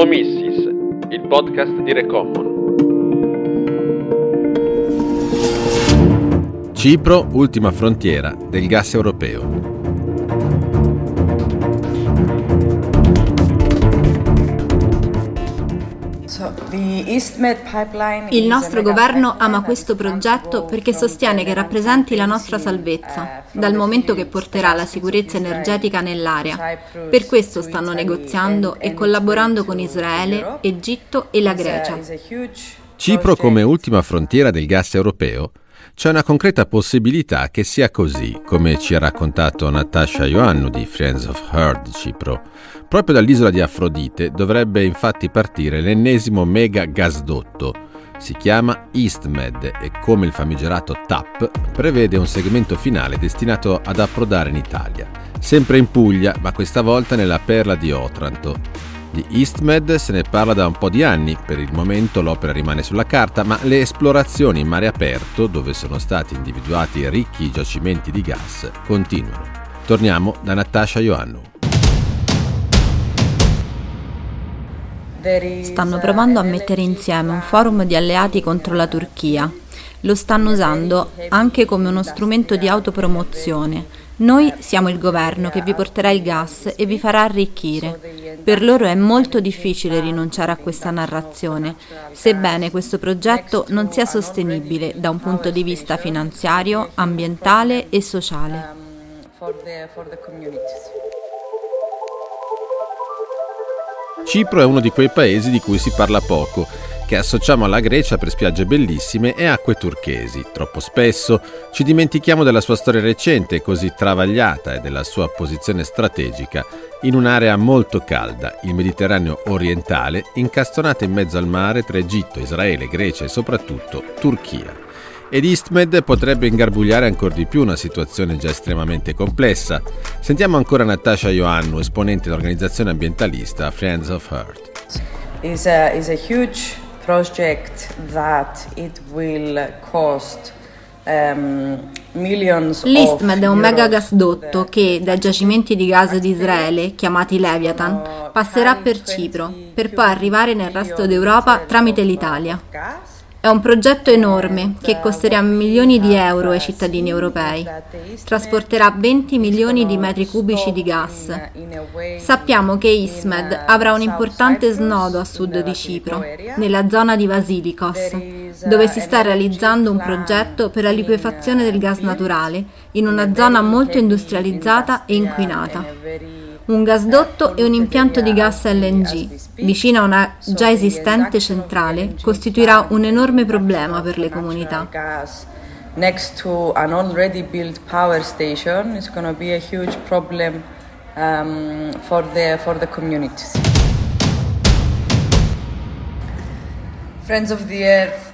Omissis, il podcast di Recommon. Cipro, ultima frontiera del gas europeo. Il nostro governo ama questo progetto perché sostiene che rappresenti la nostra salvezza, dal momento che porterà la sicurezza energetica nell'area. Per questo stanno negoziando e collaborando con Israele, Egitto e la Grecia. Cipro come ultima frontiera del gas europeo c'è una concreta possibilità che sia così, come ci ha raccontato Natasha Ioannou di Friends of Her di Cipro. Proprio dall'isola di Afrodite dovrebbe infatti partire l'ennesimo mega gasdotto. Si chiama EastMed e come il famigerato TAP prevede un segmento finale destinato ad approdare in Italia, sempre in Puglia, ma questa volta nella perla di Otranto. Di EastMed se ne parla da un po' di anni, per il momento l'opera rimane sulla carta, ma le esplorazioni in mare aperto, dove sono stati individuati ricchi giacimenti di gas, continuano. Torniamo da Natasha Ioannou. Stanno provando a mettere insieme un forum di alleati contro la Turchia. Lo stanno usando anche come uno strumento di autopromozione noi siamo il governo che vi porterà il gas e vi farà arricchire. Per loro è molto difficile rinunciare a questa narrazione, sebbene questo progetto non sia sostenibile da un punto di vista finanziario, ambientale e sociale. Cipro è uno di quei paesi di cui si parla poco che associamo alla Grecia per spiagge bellissime e acque turchesi. Troppo spesso ci dimentichiamo della sua storia recente così travagliata e della sua posizione strategica in un'area molto calda, il Mediterraneo orientale, incastonata in mezzo al mare tra Egitto, Israele, Grecia e soprattutto Turchia. Ed Istmed potrebbe ingarbugliare ancora di più una situazione già estremamente complessa. Sentiamo ancora Natasha Ioannou, esponente dell'organizzazione ambientalista Friends of Earth. Is a, is a huge project that it will cost um, L'Istmed è un mega gasdotto che, dai giacimenti di gas di Israele, chiamati Leviathan, passerà per Cipro, per poi arrivare nel resto d'Europa tramite l'Italia. È un progetto enorme che costerà milioni di euro ai cittadini europei. Trasporterà 20 milioni di metri cubici di gas. Sappiamo che Ismed avrà un importante snodo a sud di Cipro, nella zona di Vasilikos, dove si sta realizzando un progetto per la liquefazione del gas naturale in una zona molto industrializzata e inquinata un gasdotto e un impianto di gas LNG, vicino a una già esistente centrale, costituirà un enorme problema per le comunità. Next to an already built power station is going to be a huge problem um, for, the, for the. Friends of the Earth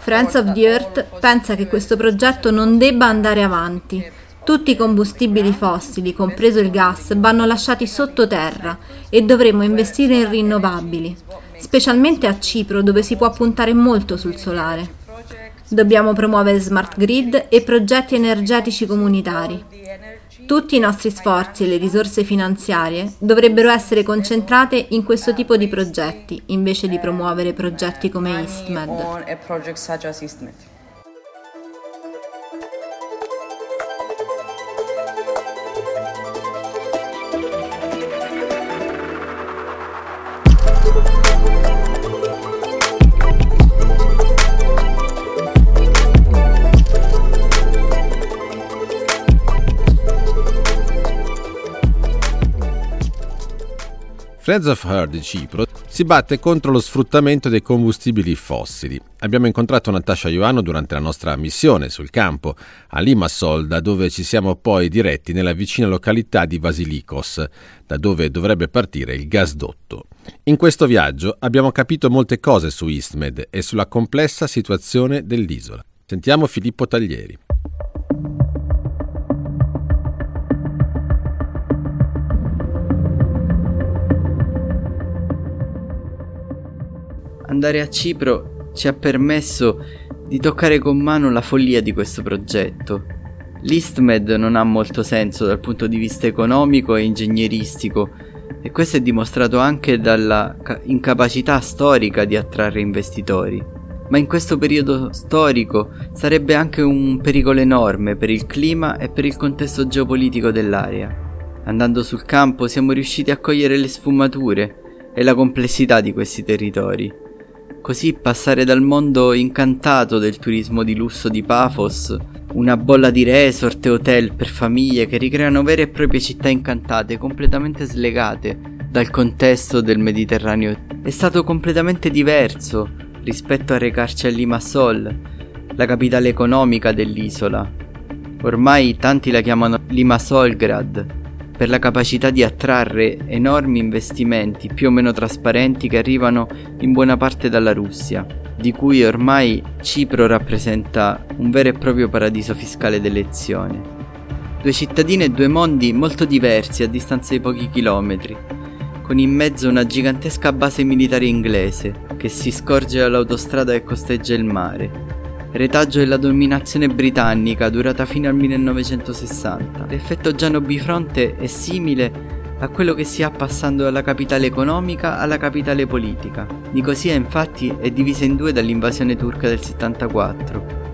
Friends of the Earth pensa che questo progetto non debba andare avanti tutti i combustibili fossili, compreso il gas, vanno lasciati sottoterra e dovremo investire in rinnovabili, specialmente a Cipro dove si può puntare molto sul solare. Dobbiamo promuovere smart grid e progetti energetici comunitari. Tutti i nostri sforzi e le risorse finanziarie dovrebbero essere concentrate in questo tipo di progetti, invece di promuovere progetti come EastMed. Friends of Her di Cipro si batte contro lo sfruttamento dei combustibili fossili. Abbiamo incontrato Natasha Ioannou durante la nostra missione sul campo a Limassol, da dove ci siamo poi diretti nella vicina località di Vasilikos, da dove dovrebbe partire il gasdotto. In questo viaggio abbiamo capito molte cose su Istmed e sulla complessa situazione dell'isola. Sentiamo Filippo Taglieri. Andare a Cipro ci ha permesso di toccare con mano la follia di questo progetto. L'Istmed non ha molto senso dal punto di vista economico e ingegneristico e questo è dimostrato anche dalla incapacità storica di attrarre investitori. Ma in questo periodo storico sarebbe anche un pericolo enorme per il clima e per il contesto geopolitico dell'area. Andando sul campo siamo riusciti a cogliere le sfumature e la complessità di questi territori. Così passare dal mondo incantato del turismo di lusso di Paphos, una bolla di resort e hotel per famiglie che ricreano vere e proprie città incantate, completamente slegate dal contesto del Mediterraneo, è stato completamente diverso rispetto a recarci a Limassol, la capitale economica dell'isola. Ormai tanti la chiamano Limassolgrad per la capacità di attrarre enormi investimenti più o meno trasparenti che arrivano in buona parte dalla Russia, di cui ormai Cipro rappresenta un vero e proprio paradiso fiscale d'elezione. Due cittadine e due mondi molto diversi a distanza di pochi chilometri, con in mezzo una gigantesca base militare inglese che si scorge dall'autostrada che costeggia il mare retaggio della dominazione britannica durata fino al 1960. L'effetto Giano Bifronte è simile a quello che si ha passando dalla capitale economica alla capitale politica. Nicosia infatti è divisa in due dall'invasione turca del 74.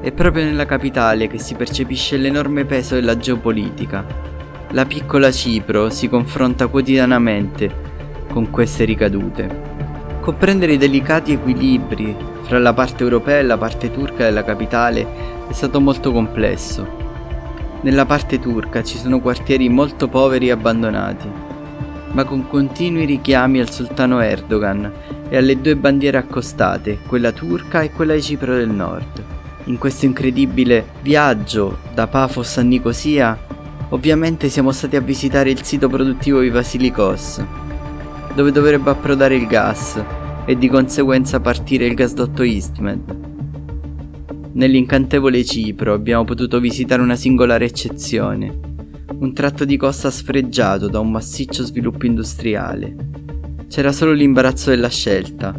È proprio nella capitale che si percepisce l'enorme peso della geopolitica. La piccola Cipro si confronta quotidianamente con queste ricadute. Comprendere i delicati equilibri fra la parte europea e la parte turca della capitale è stato molto complesso. Nella parte turca ci sono quartieri molto poveri e abbandonati, ma con continui richiami al sultano Erdogan e alle due bandiere accostate, quella turca e quella di Cipro del Nord. In questo incredibile viaggio da Pafos a Nicosia, ovviamente siamo stati a visitare il sito produttivo di Vasilikos, dove dovrebbe approdare il gas e di conseguenza partire il gasdotto Eastmed. Nell'incantevole Cipro abbiamo potuto visitare una singolare eccezione, un tratto di costa sfregiato da un massiccio sviluppo industriale. C'era solo l'imbarazzo della scelta,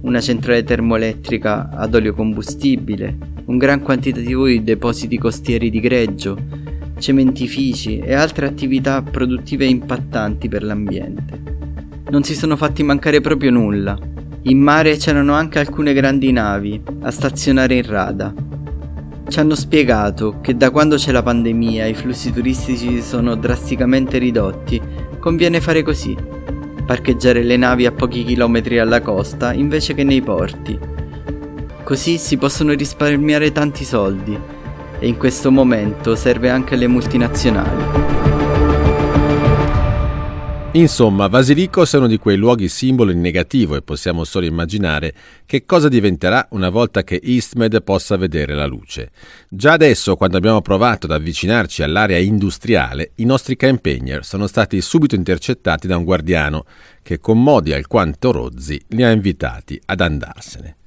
una centrale termoelettrica ad olio combustibile, un gran quantitativo di depositi costieri di greggio, cementifici e altre attività produttive impattanti per l'ambiente. Non si sono fatti mancare proprio nulla. In mare c'erano anche alcune grandi navi a stazionare in rada. Ci hanno spiegato che da quando c'è la pandemia i flussi turistici sono drasticamente ridotti, conviene fare così, parcheggiare le navi a pochi chilometri alla costa invece che nei porti. Così si possono risparmiare tanti soldi e in questo momento serve anche alle multinazionali. Insomma, Vasilikos è uno di quei luoghi simbolo in negativo e possiamo solo immaginare che cosa diventerà una volta che Eastmed possa vedere la luce. Già adesso, quando abbiamo provato ad avvicinarci all'area industriale, i nostri campaigner sono stati subito intercettati da un guardiano che con modi alquanto rozzi li ha invitati ad andarsene.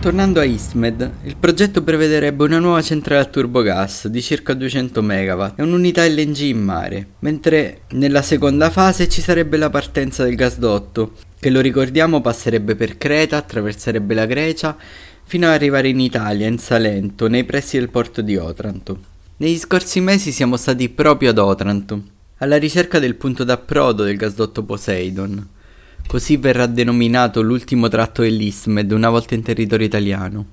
Tornando a Eastmed, il progetto prevederebbe una nuova centrale a turbogas di circa 200 MW e un'unità LNG in mare, mentre nella seconda fase ci sarebbe la partenza del gasdotto, che lo ricordiamo passerebbe per Creta, attraverserebbe la Grecia, fino ad arrivare in Italia, in Salento, nei pressi del porto di Otranto. Negli scorsi mesi siamo stati proprio ad Otranto, alla ricerca del punto d'approdo del gasdotto Poseidon Così verrà denominato l'ultimo tratto dell'Istmed una volta in territorio italiano.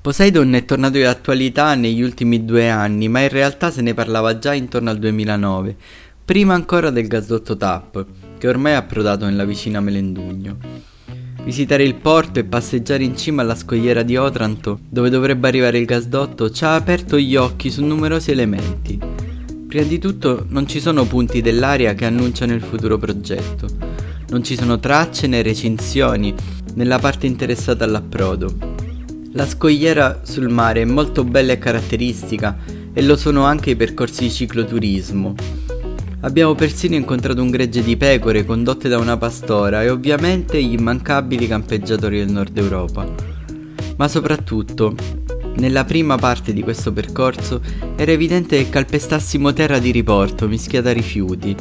Poseidon è tornato in attualità negli ultimi due anni, ma in realtà se ne parlava già intorno al 2009, prima ancora del gasdotto TAP, che ormai è approdato nella vicina Melendugno. Visitare il porto e passeggiare in cima alla scogliera di Otranto, dove dovrebbe arrivare il gasdotto, ci ha aperto gli occhi su numerosi elementi. Prima di tutto non ci sono punti dell'aria che annunciano il futuro progetto. Non ci sono tracce né recinzioni nella parte interessata all'approdo. La scogliera sul mare è molto bella e caratteristica e lo sono anche i percorsi di cicloturismo. Abbiamo persino incontrato un gregge di pecore condotte da una pastora e ovviamente gli immancabili campeggiatori del nord Europa. Ma soprattutto, nella prima parte di questo percorso era evidente che calpestassimo terra di riporto mischiata a rifiuti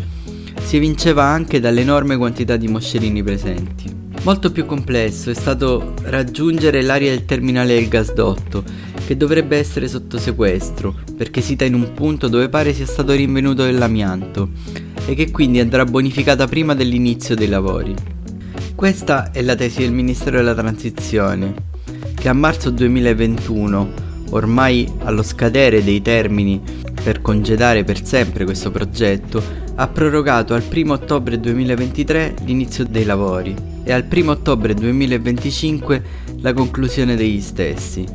si evinceva anche dall'enorme quantità di moscerini presenti. Molto più complesso è stato raggiungere l'area del terminale del gasdotto, che dovrebbe essere sotto sequestro, perché sita in un punto dove pare sia stato rinvenuto dell'amianto e che quindi andrà bonificata prima dell'inizio dei lavori. Questa è la tesi del Ministero della Transizione, che a marzo 2021 ormai allo scadere dei termini per congedare per sempre questo progetto, ha prorogato al 1 ottobre 2023 l'inizio dei lavori e al 1 ottobre 2025 la conclusione degli stessi.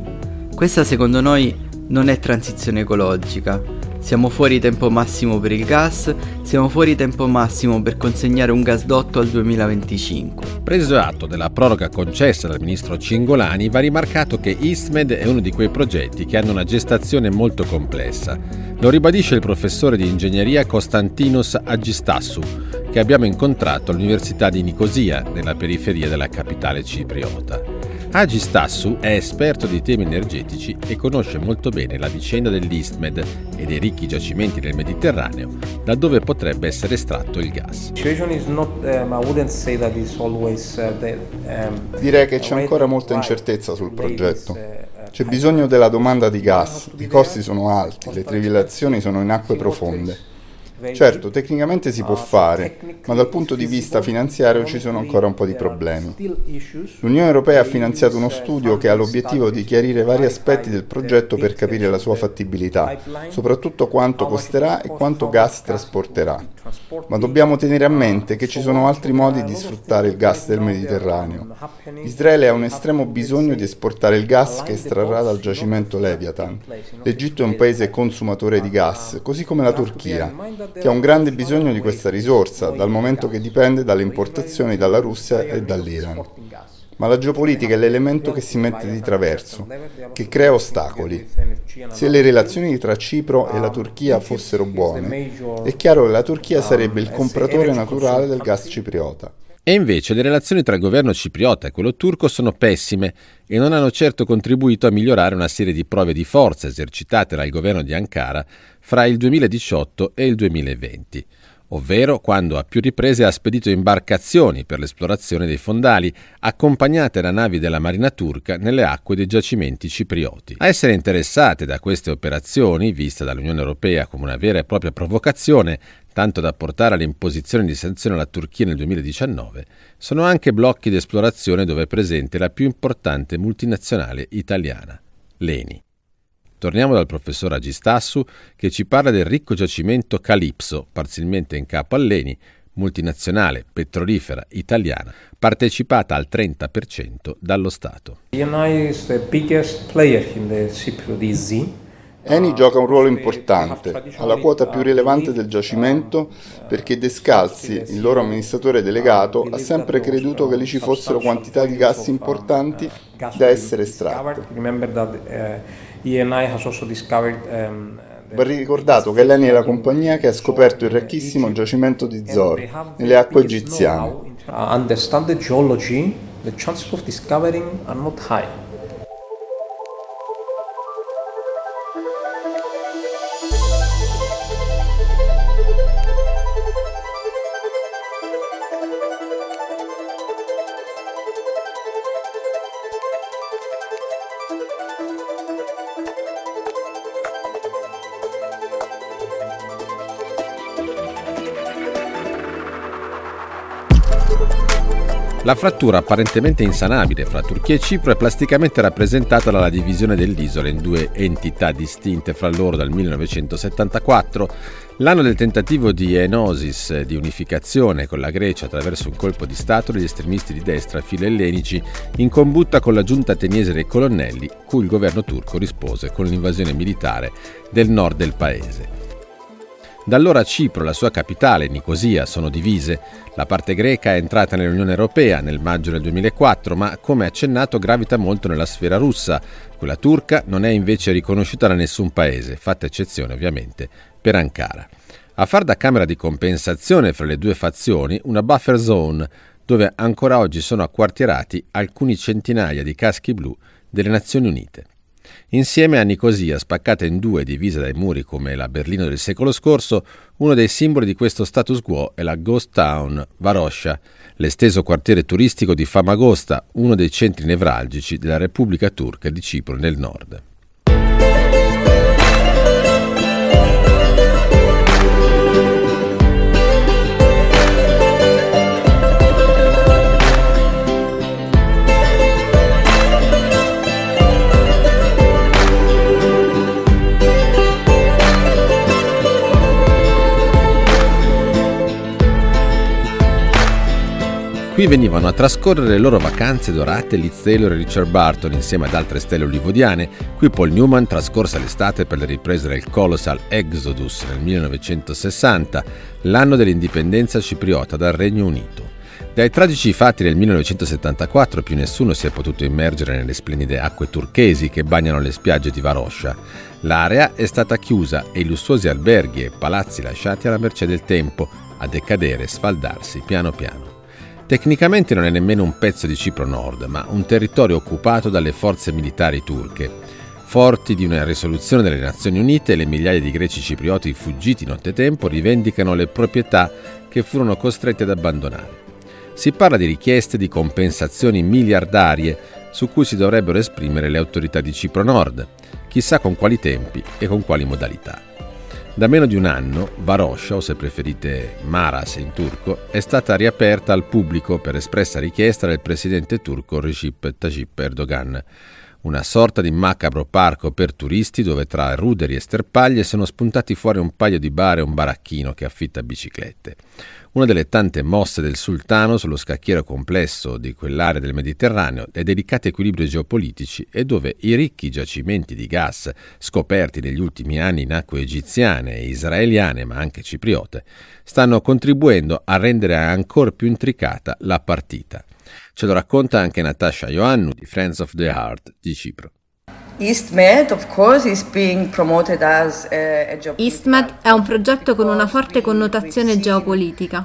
Questa secondo noi non è transizione ecologica, siamo fuori tempo massimo per il gas, siamo fuori tempo massimo per consegnare un gasdotto al 2025. Preso atto della proroga concessa dal ministro Cingolani, va rimarcato che EastMed è uno di quei progetti che hanno una gestazione molto complessa. Lo ribadisce il professore di ingegneria Konstantinos Agistassu, che abbiamo incontrato all'Università di Nicosia, nella periferia della capitale cipriota. Agi Stassu è esperto di temi energetici e conosce molto bene la vicenda dell'Istmed e dei ricchi giacimenti del Mediterraneo, da dove potrebbe essere estratto il gas. Direi che c'è ancora molta incertezza sul progetto. C'è bisogno della domanda di gas, i costi sono alti, le trivilazioni sono in acque profonde. Certo, tecnicamente si può fare, ma dal punto di vista finanziario ci sono ancora un po' di problemi. L'Unione Europea ha finanziato uno studio che ha l'obiettivo di chiarire vari aspetti del progetto per capire la sua fattibilità, soprattutto quanto costerà e quanto gas trasporterà. Ma dobbiamo tenere a mente che ci sono altri modi di sfruttare il gas del Mediterraneo. Israele ha un estremo bisogno di esportare il gas che estrarrà dal giacimento Leviathan. L'Egitto è un paese consumatore di gas, così come la Turchia che ha un grande bisogno di questa risorsa, dal momento che dipende dalle importazioni dalla Russia e dall'Iran. Ma la geopolitica è l'elemento che si mette di traverso, che crea ostacoli. Se le relazioni tra Cipro e la Turchia fossero buone, è chiaro che la Turchia sarebbe il compratore naturale del gas cipriota. E invece le relazioni tra il governo cipriota e quello turco sono pessime e non hanno certo contribuito a migliorare una serie di prove di forza esercitate dal governo di Ankara fra il 2018 e il 2020, ovvero quando a più riprese ha spedito imbarcazioni per l'esplorazione dei fondali, accompagnate da navi della marina turca nelle acque dei giacimenti ciprioti. A essere interessate da queste operazioni, viste dall'Unione Europea come una vera e propria provocazione, tanto da portare all'imposizione di sanzioni alla Turchia nel 2019, sono anche blocchi di esplorazione dove è presente la più importante multinazionale italiana, l'ENI. Torniamo dal professor Agistassu che ci parla del ricco giacimento Calypso, parzialmente in capo all'ENI, multinazionale petrolifera italiana, partecipata al 30% dallo Stato. ENI is the biggest player in the Cypriot Eni gioca un ruolo importante, ha la quota più rilevante del giacimento perché Descalzi, il loro amministratore delegato, ha sempre creduto che lì ci fossero quantità di gas importanti da essere estratte. Va ricordato che l'Eni è la compagnia che ha scoperto il ricchissimo giacimento di Zor nelle acque egiziane. Understand the geology, the chances of discovering are not high. La frattura apparentemente insanabile fra Turchia e Cipro è plasticamente rappresentata dalla divisione dell'isola in due entità distinte fra loro dal 1974, l'anno del tentativo di enosis di unificazione con la Grecia attraverso un colpo di Stato degli estremisti di destra filo-ellenici in combutta con la giunta ateniese dei colonnelli, cui il governo turco rispose con l'invasione militare del nord del paese. Da allora Cipro e la sua capitale, Nicosia, sono divise. La parte greca è entrata nell'Unione Europea nel maggio del 2004, ma come accennato gravita molto nella sfera russa. Quella turca non è invece riconosciuta da nessun paese, fatta eccezione ovviamente per Ankara. A far da camera di compensazione fra le due fazioni una buffer zone, dove ancora oggi sono acquartierati alcuni centinaia di caschi blu delle Nazioni Unite. Insieme a Nicosia, spaccata in due e divisa dai muri come la Berlino del secolo scorso, uno dei simboli di questo status quo è la Ghost Town Varosha, l'esteso quartiere turistico di Famagosta, uno dei centri nevralgici della Repubblica Turca di Cipro nel nord. Qui venivano a trascorrere le loro vacanze dorate Liz Taylor e Richard Barton insieme ad altre stelle hollywoodiane. Qui Paul Newman trascorse l'estate per le riprese del Colossal Exodus nel 1960, l'anno dell'indipendenza cipriota dal Regno Unito. Dai tragici fatti del 1974 più nessuno si è potuto immergere nelle splendide acque turchesi che bagnano le spiagge di Varoscia. L'area è stata chiusa e i lussuosi alberghi e palazzi lasciati alla mercé del tempo, a decadere e sfaldarsi piano piano. Tecnicamente non è nemmeno un pezzo di Cipro Nord, ma un territorio occupato dalle forze militari turche. Forti di una risoluzione delle Nazioni Unite, le migliaia di greci ciprioti fuggiti nottetempo rivendicano le proprietà che furono costretti ad abbandonare. Si parla di richieste di compensazioni miliardarie su cui si dovrebbero esprimere le autorità di Cipro Nord, chissà con quali tempi e con quali modalità. Da meno di un anno, Varosha, o se preferite Maras in turco, è stata riaperta al pubblico per espressa richiesta del presidente turco Recep Tayyip Erdogan. Una sorta di macabro parco per turisti dove tra ruderi e sterpaglie sono spuntati fuori un paio di bar e un baracchino che affitta biciclette una delle tante mosse del sultano sullo scacchiere complesso di quell'area del Mediterraneo dai delicati equilibri geopolitici e dove i ricchi giacimenti di gas scoperti negli ultimi anni in acque egiziane e israeliane, ma anche cipriote, stanno contribuendo a rendere ancora più intricata la partita. Ce lo racconta anche Natasha Ioannou di Friends of the Heart di Cipro. EastMed, of course, is being promoted as a, a EastMed è un progetto con una forte connotazione geopolitica.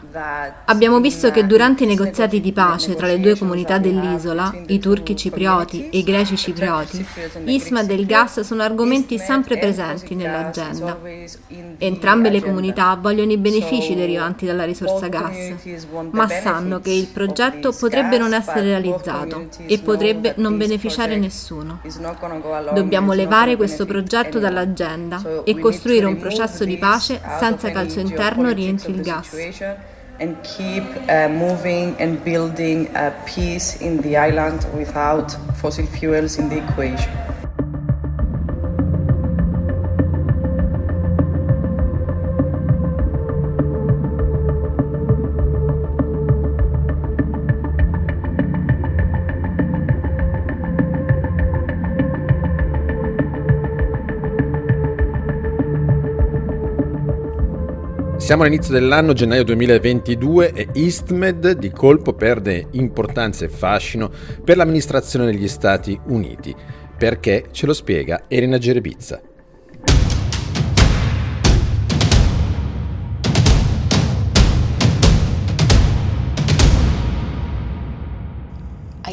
Abbiamo visto che durante i negoziati di pace tra le due comunità dell'isola, i turchi ciprioti e i greci ciprioti, EastMed e il gas sono argomenti sempre presenti nell'agenda. Entrambe le comunità vogliono i benefici derivanti dalla risorsa gas, ma sanno che il progetto potrebbe non essere realizzato e potrebbe non beneficiare nessuno. Dobbiamo levare questo progetto dall'agenda e costruire un processo di pace senza che al suo interno rientri il gas. and keep uh, moving and building a peace in the island without fossil fuels in the equation. Siamo all'inizio dell'anno, gennaio 2022, e EastMed di colpo perde importanza e fascino per l'amministrazione degli Stati Uniti. Perché? Ce lo spiega Elena Gerebizza.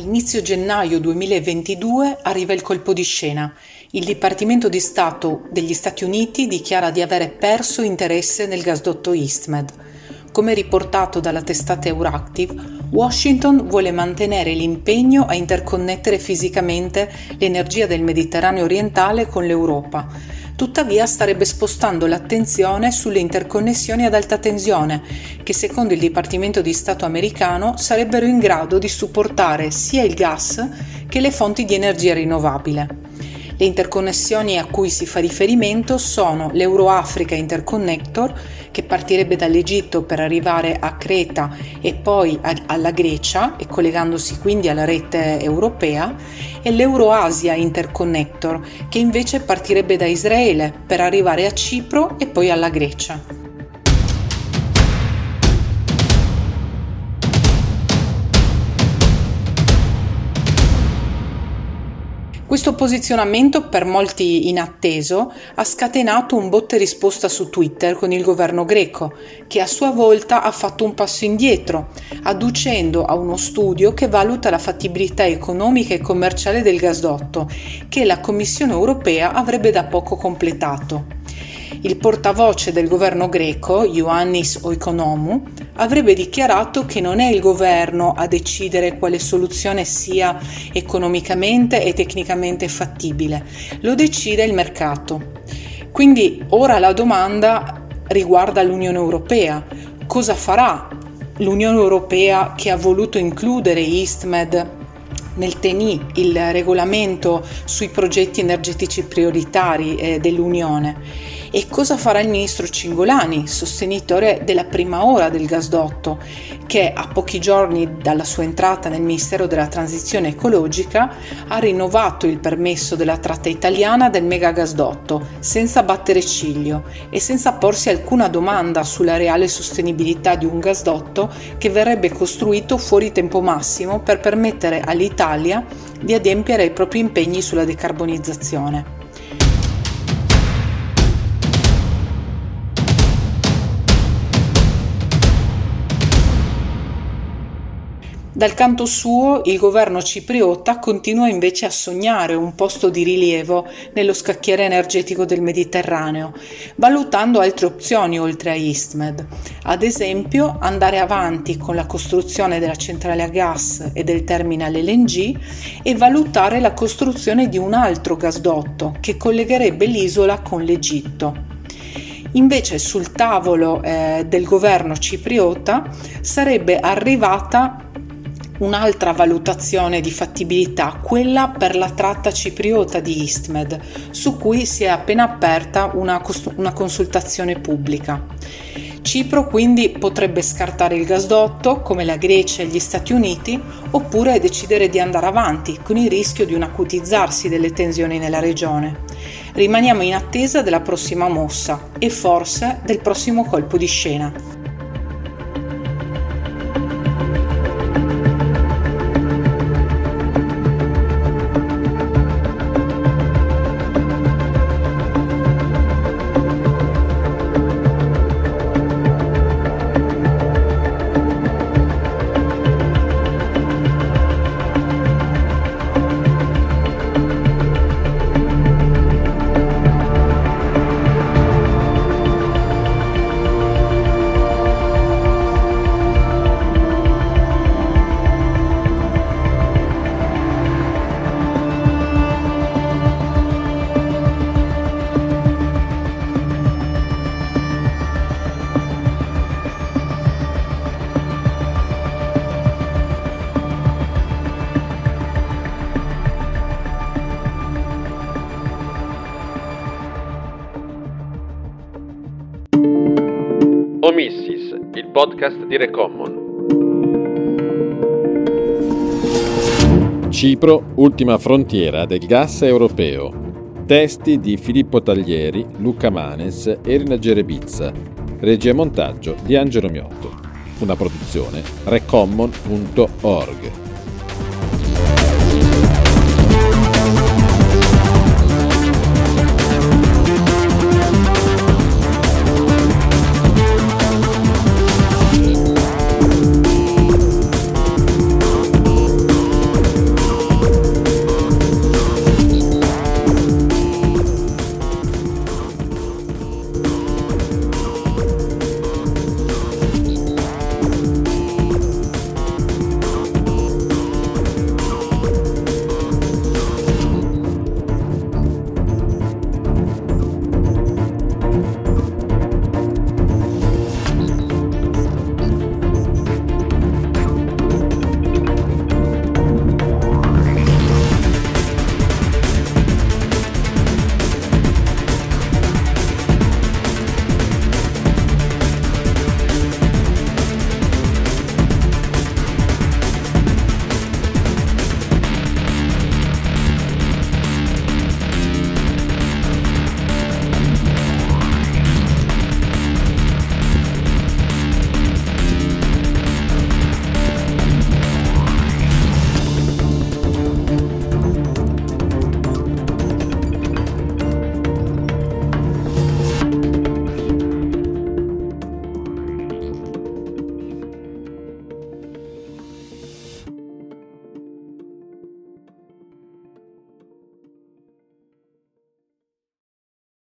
Inizio gennaio 2022 arriva il colpo di scena il Dipartimento di Stato degli Stati Uniti dichiara di avere perso interesse nel gasdotto EastMed. Come riportato dalla testata Euractiv, Washington vuole mantenere l'impegno a interconnettere fisicamente l'energia del Mediterraneo orientale con l'Europa. Tuttavia starebbe spostando l'attenzione sulle interconnessioni ad alta tensione, che secondo il Dipartimento di Stato americano sarebbero in grado di supportare sia il gas che le fonti di energia rinnovabile. Le interconnessioni a cui si fa riferimento sono l'Euroafrica Interconnector, che partirebbe dall'Egitto per arrivare a Creta e poi a, alla Grecia, e collegandosi quindi alla rete europea, e l'Euroasia Interconnector, che invece partirebbe da Israele per arrivare a Cipro e poi alla Grecia. Questo posizionamento, per molti inatteso, ha scatenato un botte risposta su Twitter con il governo greco, che a sua volta ha fatto un passo indietro, adducendo a uno studio che valuta la fattibilità economica e commerciale del gasdotto, che la Commissione europea avrebbe da poco completato. Il portavoce del governo greco, Ioannis Oikonomou, avrebbe dichiarato che non è il governo a decidere quale soluzione sia economicamente e tecnicamente fattibile, lo decide il mercato. Quindi ora la domanda riguarda l'Unione Europea. Cosa farà l'Unione Europea che ha voluto includere EastMed nel TENI, il regolamento sui progetti energetici prioritari eh, dell'Unione? E cosa farà il ministro Cingolani, sostenitore della prima ora del gasdotto, che a pochi giorni dalla sua entrata nel Ministero della Transizione Ecologica ha rinnovato il permesso della tratta italiana del megagasdotto senza battere ciglio e senza porsi alcuna domanda sulla reale sostenibilità di un gasdotto che verrebbe costruito fuori tempo massimo per permettere all'Italia di adempiere ai propri impegni sulla decarbonizzazione. Dal canto suo, il governo cipriota continua invece a sognare un posto di rilievo nello scacchiere energetico del Mediterraneo, valutando altre opzioni oltre a Istmed. Ad esempio, andare avanti con la costruzione della centrale a gas e del terminal LNG e valutare la costruzione di un altro gasdotto che collegherebbe l'isola con l'Egitto. Invece sul tavolo eh, del governo cipriota sarebbe arrivata un'altra valutazione di fattibilità, quella per la tratta cipriota di Istmed, su cui si è appena aperta una, cost- una consultazione pubblica. Cipro quindi potrebbe scartare il gasdotto come la Grecia e gli Stati Uniti oppure decidere di andare avanti con il rischio di un acutizzarsi delle tensioni nella regione. Rimaniamo in attesa della prossima mossa e forse del prossimo colpo di scena. Podcast di Recommon. Cipro, ultima frontiera del gas europeo. Testi di Filippo Taglieri, Luca Manes e Irina Gerebizza. Regia e montaggio di Angelo Miotto. Una produzione recommon.org.